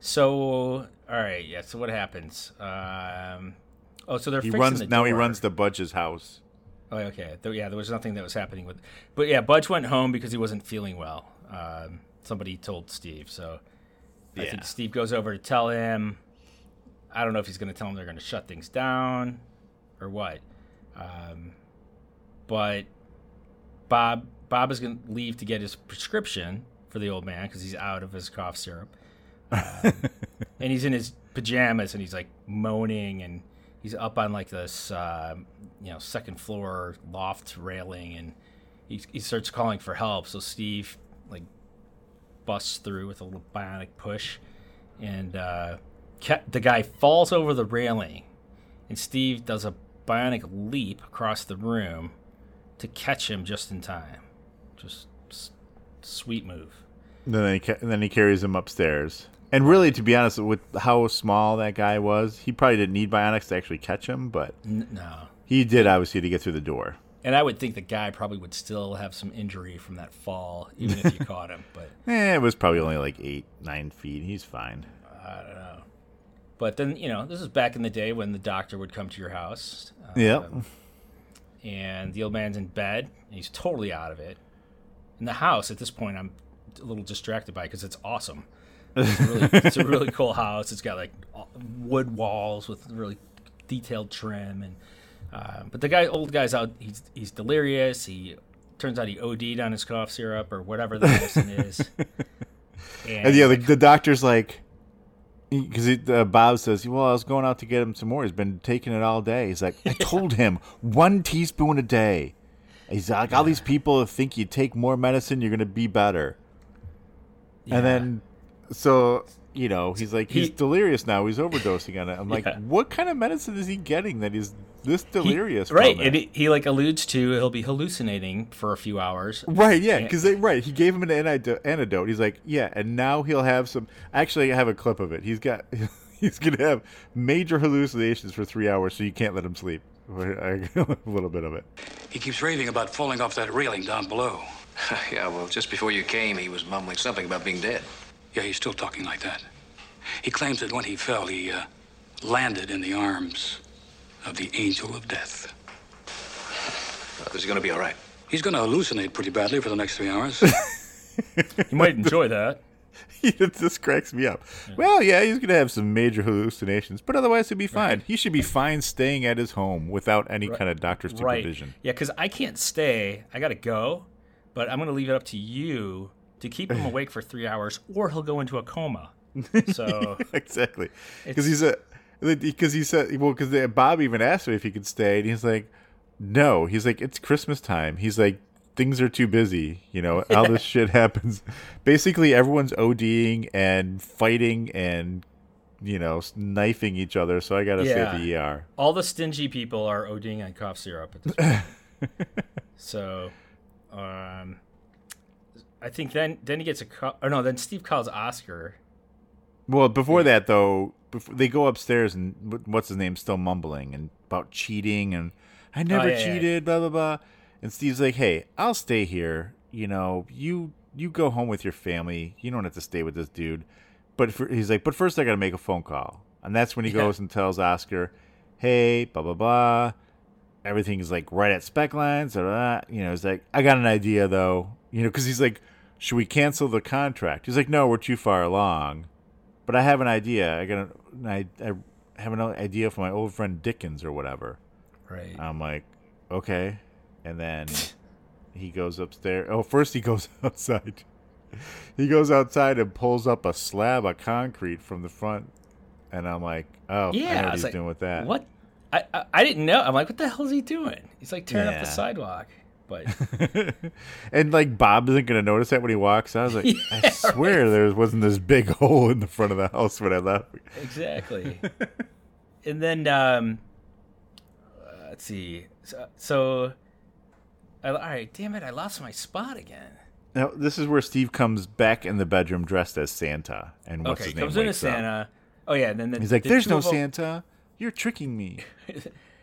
So, all right, yeah. So what happens? Um, oh, so they're He fixing runs the now. He door. runs to Budge's house. Oh, okay. Yeah, there was nothing that was happening with, but yeah, Budge went home because he wasn't feeling well. Um, somebody told Steve, so I Yeah. think Steve goes over to tell him. I don't know if he's going to tell him they're going to shut things down or what, um, but Bob Bob is going to leave to get his prescription for the old man because he's out of his cough syrup, um, and he's in his pajamas and he's like moaning and he's up on like this uh, you know second floor loft railing and he, he starts calling for help. So steve like busts through with a little bionic push and uh, the guy falls over the railing and steve does a bionic leap across the room to catch him just in time just s- sweet move And then he ca- and then he carries him upstairs. And really, to be honest, with how small that guy was, he probably didn't need bionics to actually catch him, but N- no he did obviously to get through the door. And I would think the guy probably would still have some injury from that fall, even if you caught him. But Eh, it was probably only like eight, nine feet. He's fine. I don't know. But then you know, this is back in the day when the doctor would come to your house. Yep. um, And the old man's in bed. And he's totally out of it. In the house at this point, I'm a little distracted by because it's awesome. It's, really, it's a really cool house. It's got like wood walls with really detailed trim, and uh, but the guy, old guy's out. He's he's delirious. He turns out he OD'd on his cough syrup or whatever the medicine is. And yeah, the, the doctor's like, because uh, Bob says, "Well, I was going out to get him some more. He's been taking it all day." He's like, "I told him one teaspoon a day." He's like, "All these people think you take more medicine, you're gonna be better." And then, so you know, he's like, he's He- delirious now. He's overdosing on it. I'm like, Yeah. what kind of medicine is he getting that he's this delirious? from right? And he, he like alludes to he'll be hallucinating for a few hours. Right, yeah, And- because right, he gave him an antidote, antidote. He's like, yeah, and now he'll have some. Actually, I have a clip of it. He's got, he's gonna have major hallucinations for three hours, so you can't let him sleep. I- a little bit of it. He keeps raving about falling off that railing down below. yeah, well, just before you came, he was mumbling something about being dead. Yeah, he's still talking like that. He claims that when he fell, he uh, landed in the arms of the angel of death. Uh, is he going to be all right? He's going to hallucinate pretty badly for the next three hours. You might enjoy that. it just cracks me up. Well, yeah, he's gonna have some major hallucinations, but otherwise he'll be fine. He should be fine staying at his home without any kind of doctor Right. supervision. Yeah, because I can't stay. I got to go, but I'm going to leave it up to you to keep him awake for three hours, or he'll go into a coma. So exactly, because he's said because he said well because Bob even asked him if he could stay, and he's like, no. He's like, it's Christmas time. He's like, things are too busy. You know, all this shit happens. Basically, everyone's ODing and fighting and you know knifing each other. So I gotta stay at the ER. all the stingy people are ODing on cough syrup at this point. so, um, I think then then he gets a call. Or no, then Steve calls Oscar. Well, before that though, before, they go upstairs and what's his name still mumbling and about cheating and I oh, never Oh, yeah, yeah, yeah. cheated, blah blah blah. And Steve's like, "Hey, I'll stay here. You know, you you go home with your family. You don't have to stay with this dude." But for, he's like, "But first, I got to make a phone call." And that's when he Yeah. goes and tells Oscar, "Hey, blah blah blah." Everything's like right at spec lines. Blah, blah, blah. You know, he's like, "I got an idea though." You know, because he's like, "Should we cancel the contract?" He's like, "No, we're too far along." But I have an idea. I got an, I, I have an idea for my old friend Dickens or whatever. Right. I'm like, okay. And then he goes upstairs. Oh, first he goes outside. He goes outside and pulls up a slab of concrete from the front. And I'm like, oh, I know yeah, what he's like, doing with that. What? I, I I didn't know. I'm like, what the hell is he doing? He's like tearing up the sidewalk. But and like Bob isn't gonna notice that when he walks. I was like, I swear there wasn't this big hole in the front of the house when I left. exactly. and then um, uh, let's see. So, so I, all right, damn it, I lost my spot again. Now this is where Steve comes back in the bedroom dressed as Santa, and what's okay, his name? comes wakes up. Santa. Oh yeah, and then the, He's like, the "There's no Santa. You're tricking me."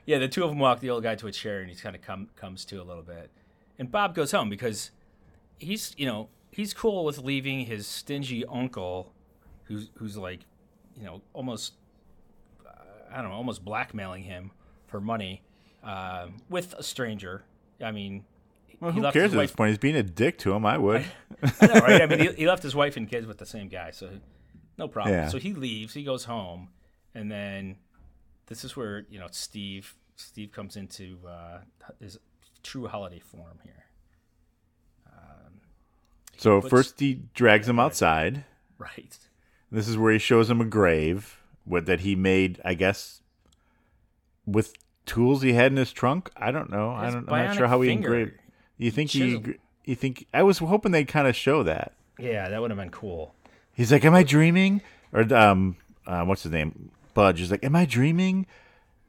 Yeah, the two of them walk the old guy to a chair, and he's kind of come comes to a little bit. And Bob goes home because he's you know he's cool with leaving his stingy uncle, who's who's like, you know, almost I don't know, almost blackmailing him for money uh, with a stranger. I mean, Well, he who left cares at wife- this point? He's being a dick to him. I would. I know, right? I mean, he, he left his wife and kids with the same guy, so no problem. Yeah. So he leaves, he goes home, and then this is where you know Steve Steve comes into uh, his true holiday form here. so puts- first he drags him outside. Right. This is where he shows him a grave with, that he made, I guess, with tools he had in his trunk. I don't know. I don't. I'm not sure how he engraved. You think he? You think? I was hoping they'd kind of show that. Yeah, that would have been cool. He's like, "Am I dreaming?" Or um, uh, what's his name? Budge is like, "Am I dreaming?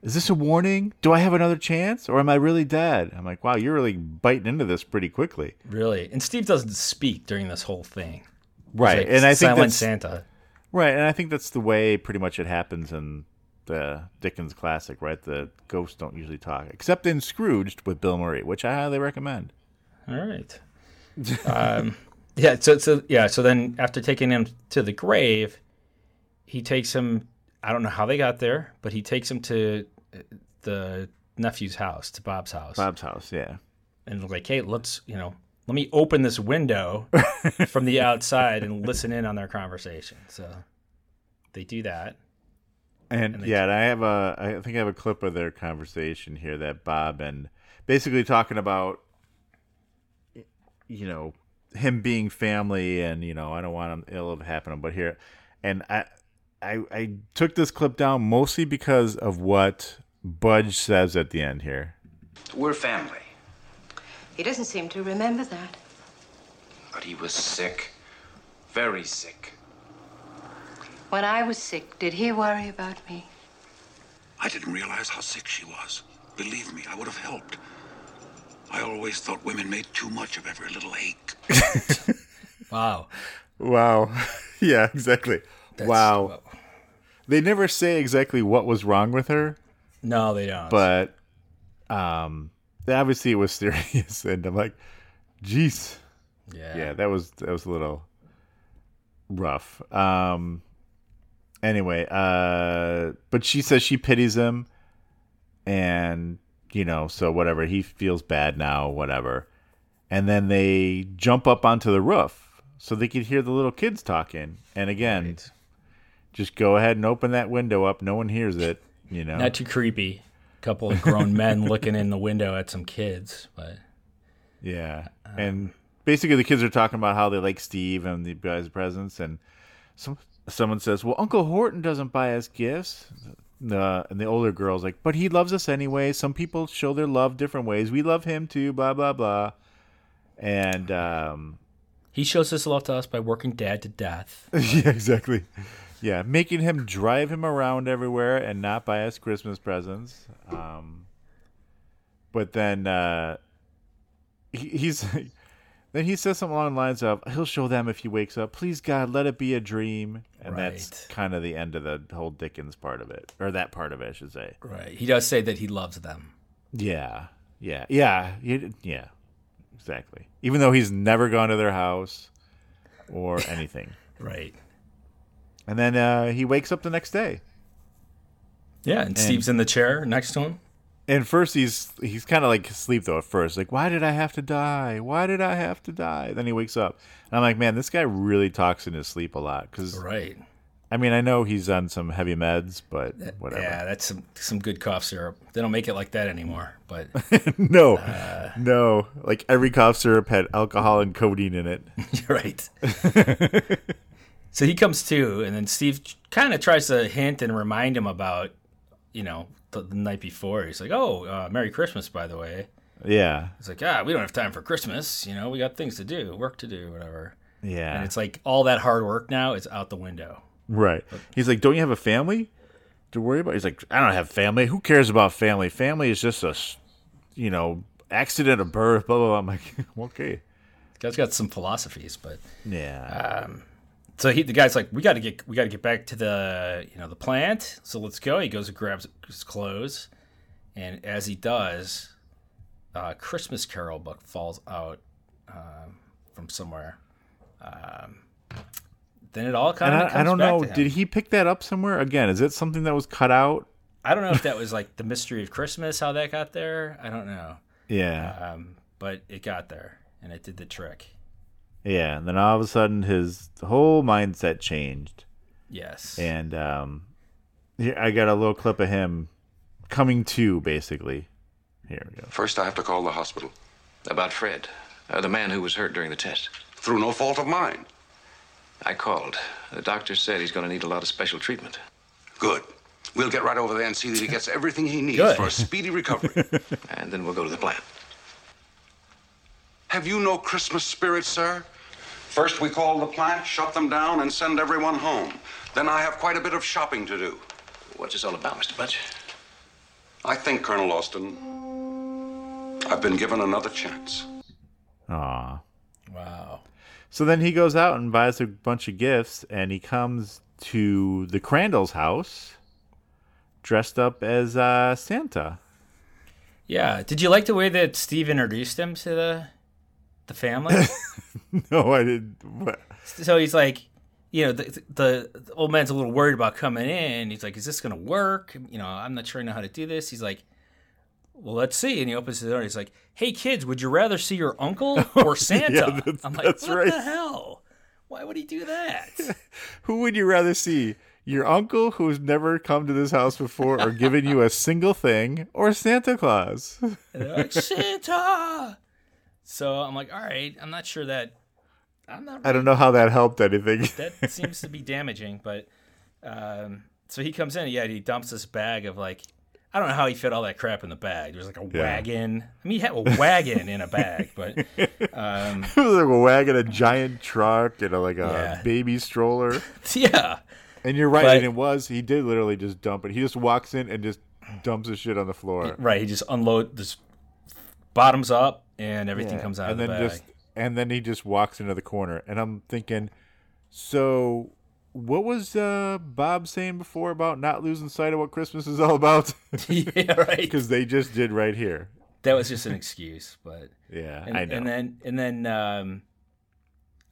Is this a warning? Do I have another chance, or am I really dead?" I'm like, "Wow, you're really biting into this pretty quickly." Really, and Steve doesn't speak during this whole thing. Right, like and I think silent that's Santa. right, and I think that's the way pretty much it happens in the Dickens classic. Right, the ghosts don't usually talk, except in Scrooged with Bill Murray, which I highly recommend. All right. um, yeah. So, so yeah. So then, after taking him to the grave, he takes him. I don't know how they got there, but he takes him to uh, the nephew's house, to Bob's house, Bob's house, yeah. and like, hey, let's you know, let me open this window from the outside and listen in on their conversation. So they do that. And, And yeah, and I have a I think I have a clip of their conversation here that Bob and basically talking about you know him being family and you know I don't want him ill of happening but here and I I I took this clip down mostly because of what Budge says at the end here. We're family. He doesn't seem to remember that. But he was sick. Very sick. When I was sick, did he worry about me? I didn't realize how sick she was. Believe me, I would have helped. I always thought women made too much of every little ache. Wow. Wow. yeah, exactly. That's- wow. They never say exactly what was wrong with her, No, they don't. but um obviously it was serious and I'm like, jeez. yeah. Yeah, that was that was a little rough. Um anyway, uh but she says she pities him and you know, so whatever, he feels bad now, whatever. And then they jump up onto the roof so they could hear the little kids talking. And again, Right. Just go ahead and open that window up. No one hears it, you know. Not too creepy. couple of grown men looking in the window at some kids, but Yeah. and basically, the kids are talking about how they like Steve and the guy's presents. And some someone says, Well, Uncle Horton doesn't buy us gifts. The, and the older girl's like, But he loves us anyway. Some people show their love different ways. We love him too, blah, blah, blah. And, um, he shows his love to us by working dad to death. yeah, exactly. Yeah, making him drive him around everywhere and not buy us Christmas presents. Um, but then uh, he, he's then he says something along the lines of, "He'll show them if he wakes up. Please God, let it be a dream." And that's kind of the end of the whole Dickens part of it, or that part of it, I should say. Right. He does say that he loves them. Yeah, yeah, yeah, he- yeah, exactly. Even though he's never gone to their house or anything. Right. And then uh, he wakes up the next day. Yeah, and, Steve's in the chair next to him. And first he's he's kind of like asleep though at first. Like, why did I have to die? Why did I have to die? Then he wakes up. And I'm like, man, this guy really talks in his sleep a lot. Cause Right. I mean, I know he's on some heavy meds, but whatever. Yeah, that's some some good cough syrup. They don't make it like that anymore, but no, Uh. no. Like every cough syrup had alcohol and codeine in it. You're right. so he comes to, and then Steve kind of tries to hint and remind him about, you know, the, the night before. He's like, "Oh, uh, Merry Christmas, by the way." Yeah, He's like, "Ah, we don't have time for Christmas. You know, we got things to do, work to do, whatever." yeah. And it's like all that hard work now is out the window. right. He's like, don't you have a family to worry about? He's like, I don't have family. Who cares about family? Family is just a, you know, accident of birth. Blah blah. blah. I'm like, okay. Guy's got some philosophies, but Yeah. So he the guy's like, we got to get we got to get back to the you know the plant. So let's go. He goes and grabs his clothes, and as he does, a Christmas Carol book falls out um, from somewhere. Um, then it all kind of I, I don't know. Did he pick that up somewhere? Again, is it something that was cut out? I don't know if that was like the mystery of Christmas, how that got there. I don't know, Yeah. um, but it got there and it did the trick. Yeah. And then all of a sudden, his whole mindset changed. Yes. And um, here, I got a little clip of him coming to, basically. Here we go. First, I have to call the hospital. About Fred, uh, the man who was hurt during the test. Through no fault of mine. I called. The doctor said he's going to need a lot of special treatment. Good. We'll get right over there and see that he gets everything he needs Good. for a speedy recovery. And then we'll go to the plant. Have you no Christmas spirit, sir? First, we call the plant, shut them down, and send everyone home. Then I have quite a bit of shopping to do. What's this all about, Mr. Budge? I think, Colonel Austin, I've been given another chance. Aw. wow. So then he goes out and buys a bunch of gifts, and he comes to the Crandall's house dressed up as uh, Santa. Yeah. Did you like the way that Steve introduced him to the the family? no, I didn't. What? so he's like, you know, the, the, the old man's a little worried about coming in. He's like, is this going to work? You know, I'm not sure I know how to do this. He's like, well, let's see. And he opens the door. And he's like, hey, kids, would you rather see your uncle oh, or Santa? that's- I'm like, that's what right. the hell? Why would he do that? Who would you rather see? Your uncle who's never come to this house before or given you a single thing, or Santa Claus? They're like, Santa. So I'm like, all right. I'm not sure that. I'm not. I don't know how that helped anything. that seems to be damaging, but Um, so he comes in, yeah, he dumps this bag of like, I don't know how he fit all that crap in the bag. There's like a Yeah. wagon. I mean, he had a wagon in a bag, but um, it was like a wagon, a giant truck, and a, like a Yeah. baby stroller. yeah, And you're right, But- and it was. He did literally just dump it. He just walks in and just dumps his shit on the floor. right. He just unload this bottoms up, and everything Yeah, comes out and of the then bag. just and then he just walks into the corner, and I'm thinking, so what was uh, Bob saying before about not losing sight of what Christmas is all about? yeah, right. Because they just did right here. That was just an excuse, but Yeah, and, I know. and then and then um,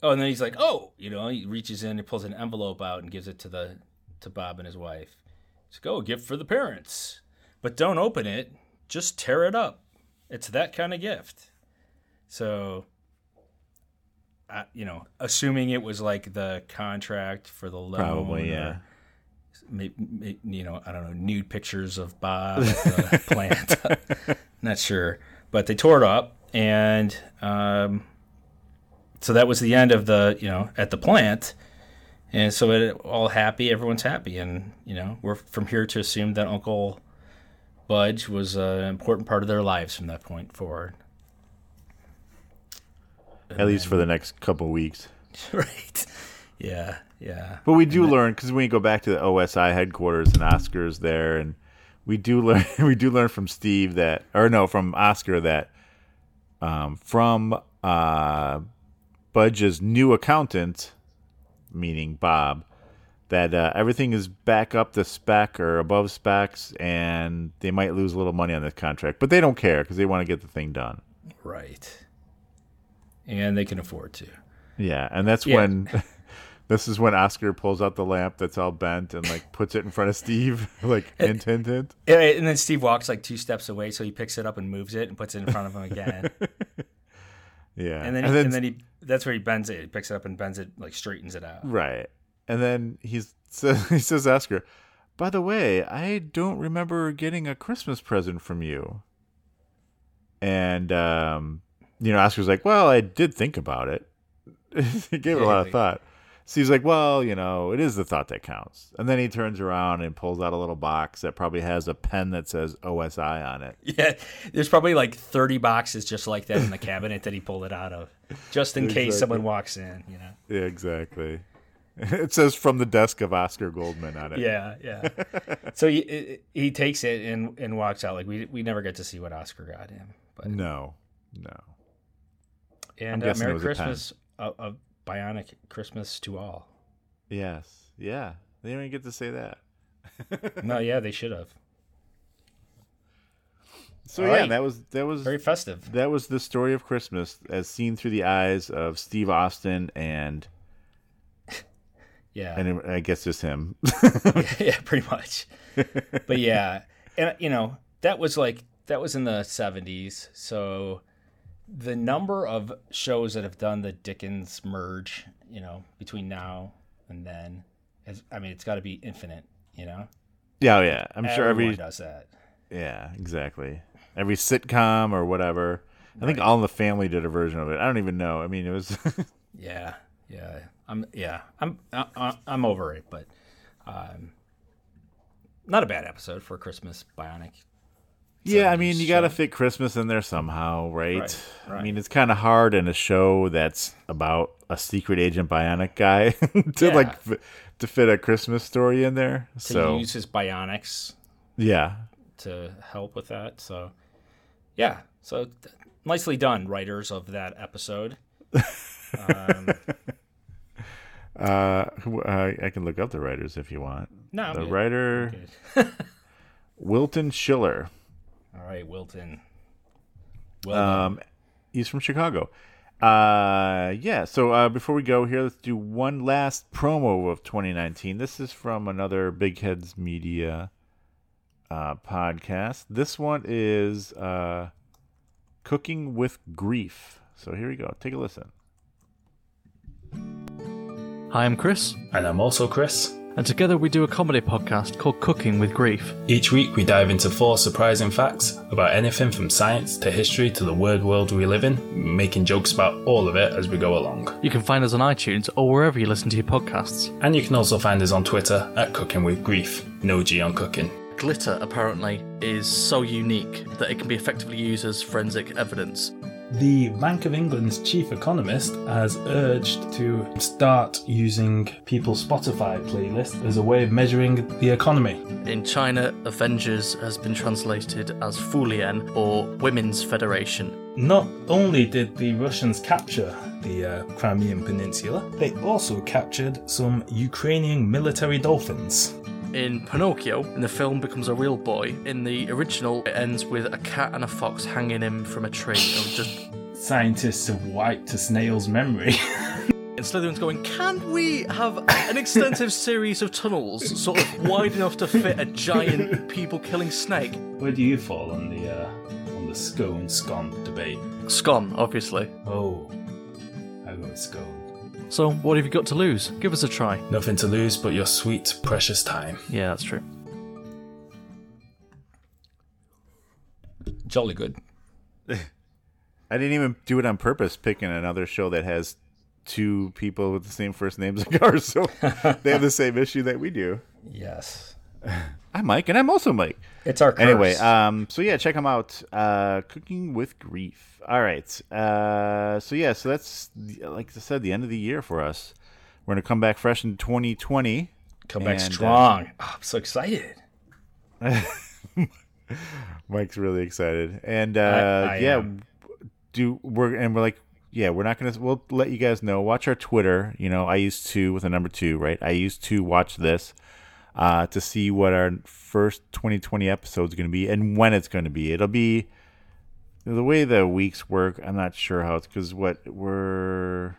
oh, and then he's like, oh, you know, he reaches in, he pulls an envelope out and gives it to the to Bob and his wife. It's like, oh, a gift for the parents, but don't open it, just tear it up. It's that kind of gift. So, I, you know, assuming it was like the contract for the loan, Probably, yeah. may- may- you know, I don't know, nude pictures of Bob at the plant. Not sure, but they tore it up, and um, so that was the end of the, you know, at the plant. And so it all happy, everyone's happy, and you know, we're from here to assume that Uncle Budge was an important part of their lives from that point forward. At least for the next couple weeks. right? Yeah, yeah. But we do learn because we go back to the OSI headquarters and Oscar's there, and we do learn we do learn from Steve that, or no, from Oscar that, um, from uh, Budge's new accountant, meaning Bob, that uh, everything is back up to spec or above specs, and they might lose a little money on this contract, but they don't care because they want to get the thing done. Right. And they can afford to. Yeah, and that's Yeah. when this is when Oscar pulls out the lamp that's all bent and like puts it in front of Steve, like hint, hint, hint. And then Steve walks like two steps away, so he picks it up and moves it and puts it in front of him again. Yeah, and then, he, and then he that's where he bends it. He picks it up and bends it, like straightens it out. right, and then he's so he says Oscar, "By the way, I don't remember getting a Christmas present from you." And um, you know, Oscar's like, "Well, I did think about it. he gave it a lot of thought." So he's like, "Well, you know, it is the thought that counts." And then he turns around and pulls out a little box that probably has a pen that says OSI on it. Yeah, there's probably like 30 boxes just like that in the cabinet that he pulled it out of, just in case someone walks in. You know. Yeah, exactly. It says from the desk of Oscar Goldman on it. Yeah, yeah. so he he takes it and and walks out. Like we we never get to see what Oscar got him. But No, no. And uh, Merry was a. Christmas, a, a bionic Christmas to all. Yes. Yeah. They even get to say that. no, yeah, they should have. So All yeah, right. that was that was Very festive. That was the story of Christmas as seen through the eyes of Steve Austin and Yeah. and I guess just him. yeah, pretty much. But yeah, and you know that was like that was in the '70s, so the number of shows that have done the Dickens merge, you know, between now and then, is, I mean, it's got to be infinite, you know. yeah, oh, yeah. I'm sure Everyone every does that. Yeah, exactly. Every sitcom or whatever. I think All in the Family did a version of it. I don't even know. I mean, it was Yeah, yeah. I'm yeah. I'm I, I'm over it, but um, not a bad episode for a Christmas Bionic. Yeah, I mean, you got to fit Christmas in there somehow, right? Right, I mean, it's kind of hard in a show that's about a secret agent bionic guy to Yeah. like f- to fit a Christmas story in there. to so use his bionics yeah, to help with that. So, yeah, so th- nicely done, writers of that episode. Um, uh, who- uh, I can look up the writers if you want. No, I'm the good. writer. Wilton Schiller. All right, Wilton. Well. Um, he's from Chicago. Uh, yeah. So uh, before we go here, let's do one last promo of 2019. This is from another Big Heads Media uh, podcast. This one is uh, Cooking with Grief. So here we go. Take a listen. Hi, I'm Chris. And I'm also Chris. And together we do a comedy podcast called Cooking with Grief. Each week, we dive into four surprising facts about anything from science to history to the weird world we live in, making jokes about all of it as we go along. You can find us on iTunes or wherever you listen to your podcasts. And you can also find us on Twitter at Cooking with Grief. No G on cooking. Glitter apparently is so unique that it can be effectively used as forensic evidence. The Bank of England's chief economist has urged to start using people's Spotify playlist as a way of measuring the economy. In China, Avengers has been translated as Fulian or Women's Federation. Not only did the Russians capture the uh, Crimean Peninsula, they also captured some Ukrainian military dolphins. In Pinocchio, in the film becomes a real boy. In the original, it ends with a cat and a fox hanging him from a tree. Just Scientists have wiped a snail's memory. And Slytherin's going, can we have an extensive series of tunnels, sort of wide enough to fit a giant people-killing snake? Where do you fall on the uh, on the scone scone debate? Scone, obviously. Oh, I go with scone. So, what have you got to lose? Give us a try. Nothing to lose but your sweet, precious time. Yeah, that's true. Jolly good. I didn't even do it on purpose, picking another show that has two people with the same first names like ours, so they have the same issue that we do. Yes. I'm Mike, and I'm also Mike. It's our curse. Anyway, um, so yeah, check them out. Uh, Cooking with Grief. All right. Uh, so yeah, so that's like I said, the end of the year for us. We're gonna come back fresh in 2020. Come back and, uh, strong. Oh, I'm so excited. Mike's really excited, and uh, I- I yeah, am. do we're and we're like, yeah, we're not gonna. We'll let you guys know. Watch our Twitter. You know, I used to with a number two, right? I used to watch this uh, to see what our first 2020 episode is going to be and when it's going to be. It'll be the way the weeks work. I'm not sure how it's because what we're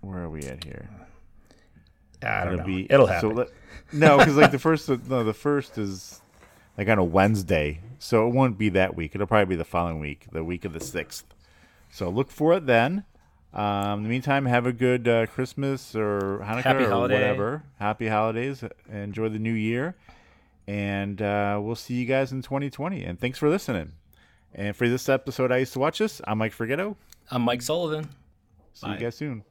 where are we at here? I don't It'll know. be- It'll so happen. let- no, because like the first, no, the first is like on a Wednesday, so it won't be that week. It'll probably be the following week, the week of the sixth. So look for it then. Um, in the meantime, have a good uh, Christmas or Hanukkah Happy or holiday. whatever. Happy holidays. Enjoy the new year, and uh, we'll see you guys in 2020. And thanks for listening. And for this episode, I used to watch this. I'm Mike Forgetto. I'm Mike Sullivan. See you guys soon.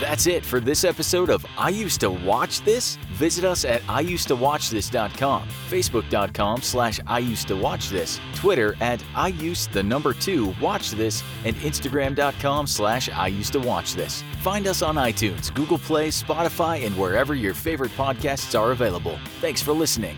That's it for this episode of I Used to Watch This. Visit us at IUsedToWatchThis.com, Facebook.com slash I Used to Watch This, Twitter at I Used the number two Watch This, and Instagram.com slash I Used to Watch This. Find us on iTunes, Google Play, Spotify, and wherever your favorite podcasts are available. Thanks for listening.